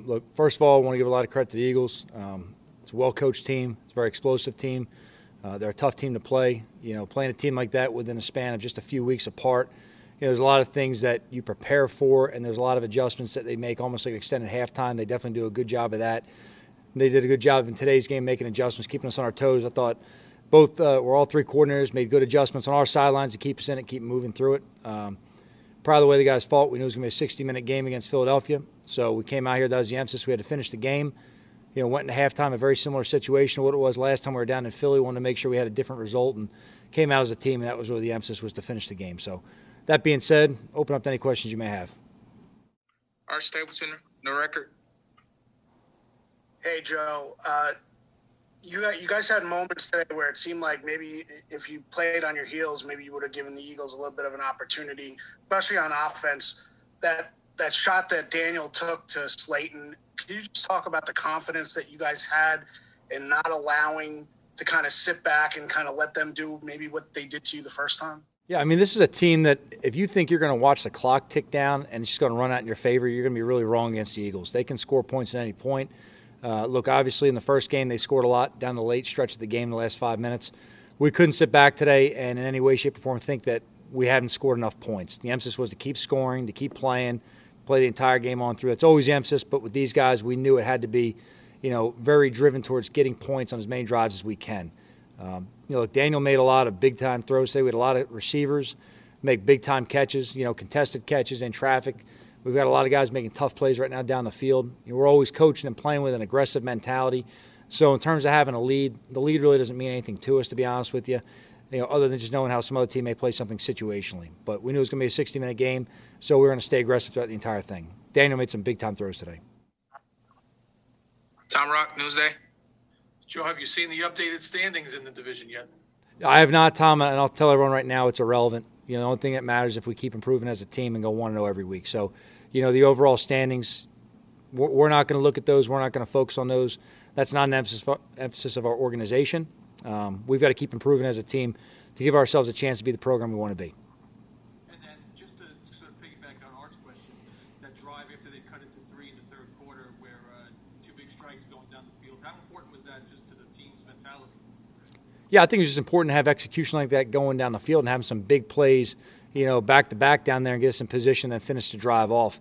Um, look, first of all, I want to give a lot of credit to the Eagles. Um, it's a well coached team, it's a very explosive team. Uh, they're a tough team to play. You know, playing a team like that within a span of just a few weeks apart, you know, there's a lot of things that you prepare for, and there's a lot of adjustments that they make almost like extended halftime. They definitely do a good job of that. They did a good job in today's game making adjustments, keeping us on our toes. I thought both uh, were all three coordinators made good adjustments on our sidelines to keep us in it, keep moving through it. Um, proud of the way the guys fought. We knew it was going to be a 60 minute game against Philadelphia. So we came out here, that was the emphasis. We had to finish the game. You know, went into halftime, a very similar situation to what it was last time we were down in Philly. We wanted to make sure we had a different result and came out as a team, and that was really the emphasis was to finish the game. So that being said, open up to any questions you may have. Art Stapleton, no record. Hey, Joe. Uh, you you guys had moments today where it seemed like maybe if you played on your heels, maybe you would have given the Eagles a little bit of an opportunity, especially on offense. That that shot that Daniel took to Slayton. Can you just talk about the confidence that you guys had in not allowing to kind of sit back and kind of let them do maybe what they did to you the first time? Yeah, I mean, this is a team that if you think you're going to watch the clock tick down and it's just going to run out in your favor, you're going to be really wrong against the Eagles. They can score points at any point. Uh, look, obviously, in the first game, they scored a lot down the late stretch of the game, the last five minutes. We couldn't sit back today and in any way, shape, or form think that we haven't scored enough points. The emphasis was to keep scoring, to keep playing, play the entire game on through. That's always the emphasis, but with these guys, we knew it had to be, you know, very driven towards getting points on as many drives as we can. Um, you know, look, Daniel made a lot of big time throws today. We had a lot of receivers make big time catches, you know, contested catches in traffic. We've got a lot of guys making tough plays right now down the field. You know, we're always coaching and playing with an aggressive mentality. So in terms of having a lead, the lead really doesn't mean anything to us, to be honest with you. You know, other than just knowing how some other team may play something situationally. But we knew it was going to be a 60-minute game, so we were going to stay aggressive throughout the entire thing. Daniel made some big-time throws today. Tom Rock, Newsday. Joe, have you seen the updated standings in the division yet? I have not, Tom, and I'll tell everyone right now it's irrelevant. You know, the only thing that matters is if we keep improving as a team and go 1 0 every week. So, you know, the overall standings, we're not going to look at those. We're not going to focus on those. That's not an emphasis, emphasis of our organization. Um, we've got to keep improving as a team to give ourselves a chance to be the program we want to be. And then just to, sort of piggyback on Art's question, that drive after they cut into three in the third quarter where uh, two big strikes going down the field, how important was that just to the team's mentality? Yeah, I think it's just important to have execution like that going down the field and having some big plays, you know, back to back down there and get us in position and finish the drive off.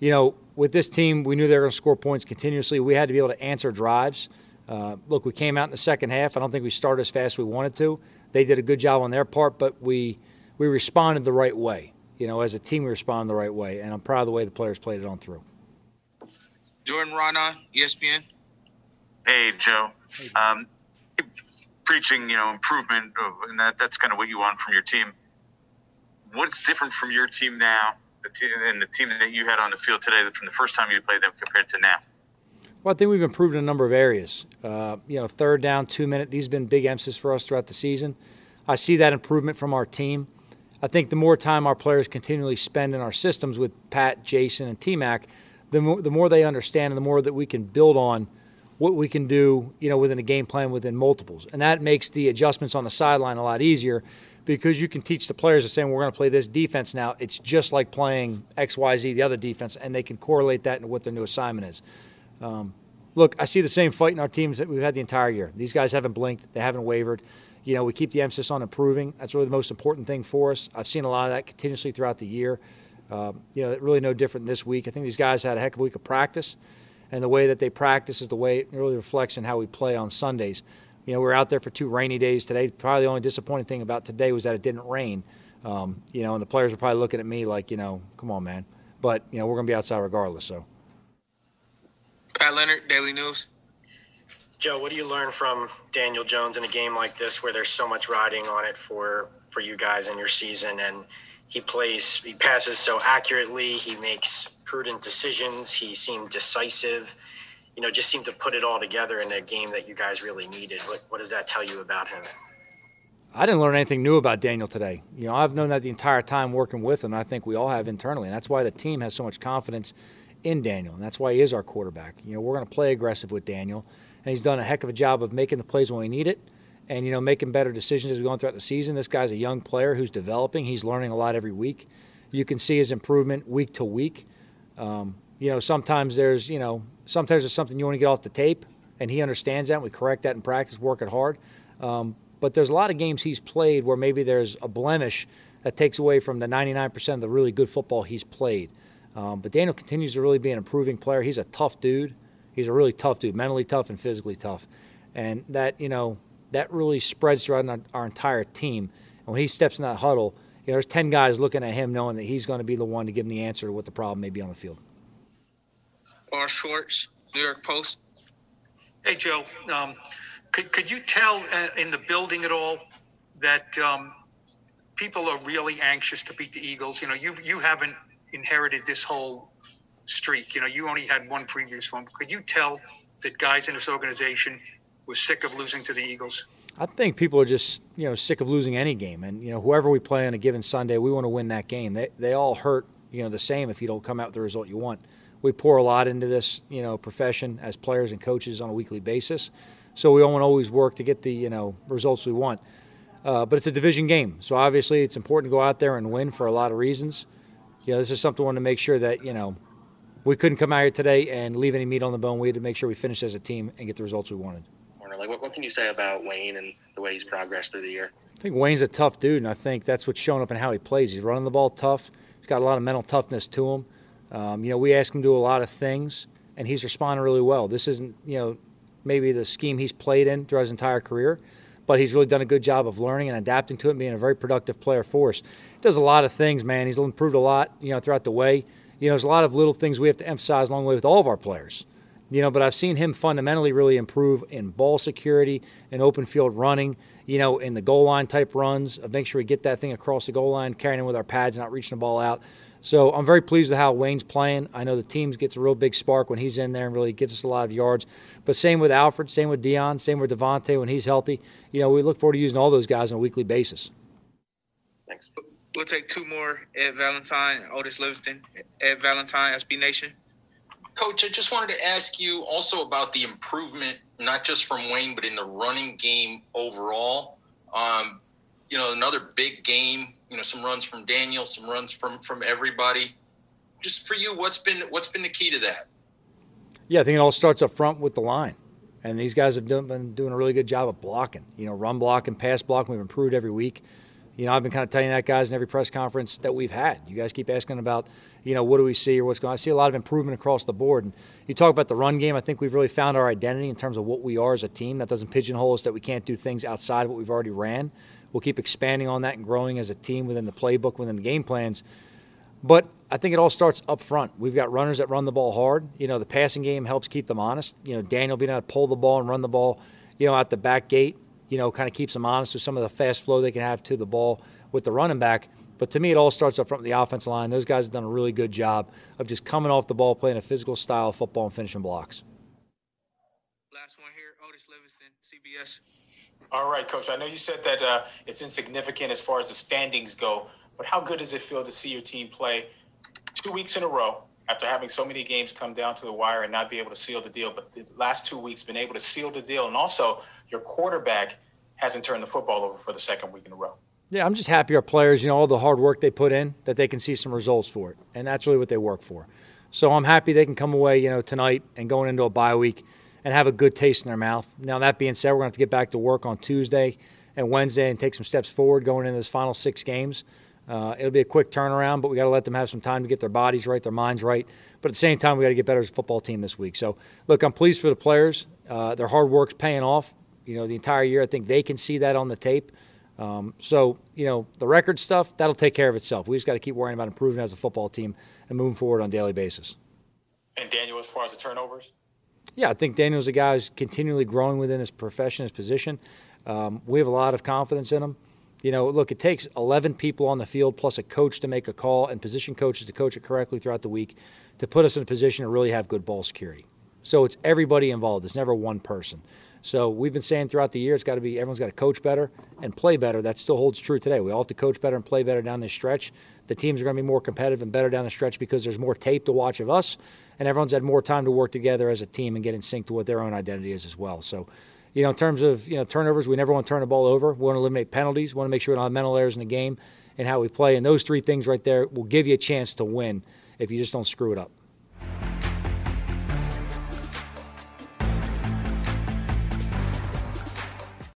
You know, with this team, we knew they were going to score points continuously. We had to be able to answer drives. Uh, look, we came out in the second half. I don't think we started as fast as we wanted to. They did a good job on their part, but we we responded the right way. You know, as a team, we responded the right way, and I'm proud of the way the players played it on through. Jordan Raanan, ESPN. Hey, Joe. Um, preaching, you know, improvement, and that, that's kind of what you want from your team. What's different from your team now the team, and the team that you had on the field today from the first time you played them compared to now? Well, I think we've improved in a number of areas. Uh, you know, third down, two minute, these have been big emphasis for us throughout the season. I see that improvement from our team. I think the more time our players continually spend in our systems with Pat, Jason, and T Mac, the more, the more they understand and the more that we can build on what we can do, you know, within a game plan within multiples. And that makes the adjustments on the sideline a lot easier because you can teach the players to saying we're going to play this defense now. It's just like playing XYZ, the other defense, and they can correlate that into what their new assignment is. Um, look, I see the same fight in our teams that we've had the entire year. These guys haven't blinked, they haven't wavered. You know, we keep the emphasis on improving. That's really the most important thing for us. I've seen a lot of that continuously throughout the year. Um, you know, really no different this week. I think these guys had a heck of a week of practice and the way that they practice is the way it really reflects in how we play on Sundays. You know, we are out there for two rainy days today. Probably the only disappointing thing about today was that it didn't rain. Um, you know, and the players are probably looking at me like, you know, come on, man. But you know, we're going to be outside regardless. So. Pat Leonard, Daily News. Joe, what do you learn from Daniel Jones in a game like this, where there's so much riding on it for for you guys and your season, and he plays, he passes so accurately, he makes prudent decisions, he seemed decisive, you know, just seemed to put it all together in a game that you guys really needed. What, what does that tell you about him? I didn't learn anything new about Daniel today. You know, I've known that the entire time working with him. I think we all have internally, and that's why the team has so much confidence in Daniel, and that's why he is our quarterback. You know, we're going to play aggressive with Daniel, and he's done a heck of a job of making the plays when we need it and you know making better decisions as we go throughout the season. This guy's a young player who's developing. He's learning a lot every week. You can see his improvement week to week. Um, you know, sometimes there's you know sometimes there's something you want to get off the tape, and he understands that. We correct that in practice, work it hard. Um, but there's a lot of games he's played where maybe there's a blemish that takes away from the 99% of the really good football he's played. Um, but Daniel continues to really be an improving player. He's a tough dude. He's a really tough dude, mentally tough and physically tough. And that, you know, that really spreads throughout our, our entire team. And when he steps in that huddle, you know, there's 10 guys looking at him knowing that he's going to be the one to give them the answer to what the problem may be on the field. R. Schwartz, New York Post. Hey, Joe. Um, could, could you tell uh, in the building at all that um, people are really anxious to beat the Eagles? You know, you you haven't inherited this whole streak. You know, you only had one previous one. Could you tell that guys in this organization were sick of losing to the Eagles? I think people are just you know sick of losing any game, and you know whoever we play on a given Sunday, we want to win that game. They they all hurt you know the same if you don't come out with the result you want. We pour a lot into this you know profession as players and coaches on a weekly basis, so we don't always work to get the you know results we want. Uh, but it's a division game, so obviously it's important to go out there and win for a lot of reasons. You know, this is something we want to make sure that you know we couldn't come out here today and leave any meat on the bone. We had to make sure we finished as a team and get the results we wanted. Like, what, what can you say about Wayne and the way he's progressed through the year? I think Wayne's a tough dude, and I think that's what's showing up in how he plays. He's running the ball tough. He's got a lot of mental toughness to him. Um, you know, we ask him to do a lot of things, and he's responding really well. This isn't, you know, maybe the scheme he's played in throughout his entire career, but he's really done a good job of learning and adapting to it and being a very productive player for us. He does a lot of things, man. He's improved a lot, you know, throughout the way. You know, there's a lot of little things we have to emphasize along the way with all of our players. You know, but I've seen him fundamentally really improve in ball security and open field running, you know, in the goal line type runs, make sure we get that thing across the goal line, carrying it with our pads, not reaching the ball out. So I'm very pleased with how Wayne's playing. I know the team gets a real big spark when he's in there and really gives us a lot of yards. But same with Alfred, same with Dion, same with Devonta when he's healthy. You know, we look forward to using all those guys on a weekly basis. Thanks. We'll take two more. Ed Valentine, Otis Livingston. Ed Valentine, SB Nation. Coach, I just wanted to ask you also about the improvement, not just from Wayne, but in the running game overall. Um, you know, another big game. You know, some runs from Daniel, some runs from from everybody. Just for you, what's been what's been the key to that? Yeah, I think it all starts up front with the line, and these guys have been doing a really good job of blocking. You know, run blocking, pass blocking. We've improved every week. You know, I've been kind of telling that guys in every press conference that we've had. You guys keep asking about, you know, what do we see or what's going on. I see a lot of improvement across the board. And you talk about the run game. I think we've really found our identity in terms of what we are as a team. That doesn't pigeonhole us that we can't do things outside of what we've already ran. We'll keep expanding on that and growing as a team within the playbook, within the game plans. But I think it all starts up front. We've got runners that run the ball hard. You know, the passing game helps keep them honest. You know, Daniel being able to pull the ball and run the ball, you know, out the back gate, you know, kind of keeps them honest with some of the fast flow they can have to the ball with the running back. But to me, it all starts up front with the offensive line. Those guys have done a really good job of just coming off the ball, playing a physical style of football, and finishing blocks. Last one here, Otis Livingston, CBS. All right, Coach. I know you said that uh, it's insignificant as far as the standings go, but how good does it feel to see your team play two weeks in a row after having so many games come down to the wire and not be able to seal the deal? But the last two weeks, been able to seal the deal, and also your quarterback hasn't turned the football over for the second week in a row. Yeah, I'm just happy our players, you know, all the hard work they put in, that they can see some results for it. And that's really what they work for. So I'm happy they can come away, you know, tonight and going into a bye week and have a good taste in their mouth. Now, that being said, we're going to have to get back to work on Tuesday and Wednesday and take some steps forward going into those final six games. Uh, it'll be a quick turnaround, but we got to let them have some time to get their bodies right, their minds right. But at the same time, we got to get better as a football team this week. So, look, I'm pleased for the players. Uh, their hard work's paying off. You know, the entire year, I think they can see that on the tape. Um, so, you know, the record stuff, that'll take care of itself. We just got to keep worrying about improving as a football team and moving forward on a daily basis. And Daniel, as far as the turnovers? Yeah, I think Daniel's a guy who's continually growing within his profession, his position. Um, we have a lot of confidence in him. You know, look, it takes 11 people on the field plus a coach to make a call and position coaches to coach it correctly throughout the week to put us in a position to really have good ball security. So it's everybody involved. It's never one person. So we've been saying throughout the year, it's got to be everyone's got to coach better and play better. That still holds true today. We all have to coach better and play better down this stretch. The teams are going to be more competitive and better down the stretch because there's more tape to watch of us, and everyone's had more time to work together as a team and get in sync to what their own identity is as well. So, you know, in terms of you know turnovers, we never want to turn the ball over. We want to eliminate penalties. We want to make sure we don't have mental errors in the game and how we play. And those three things right there will give you a chance to win if you just don't screw it up.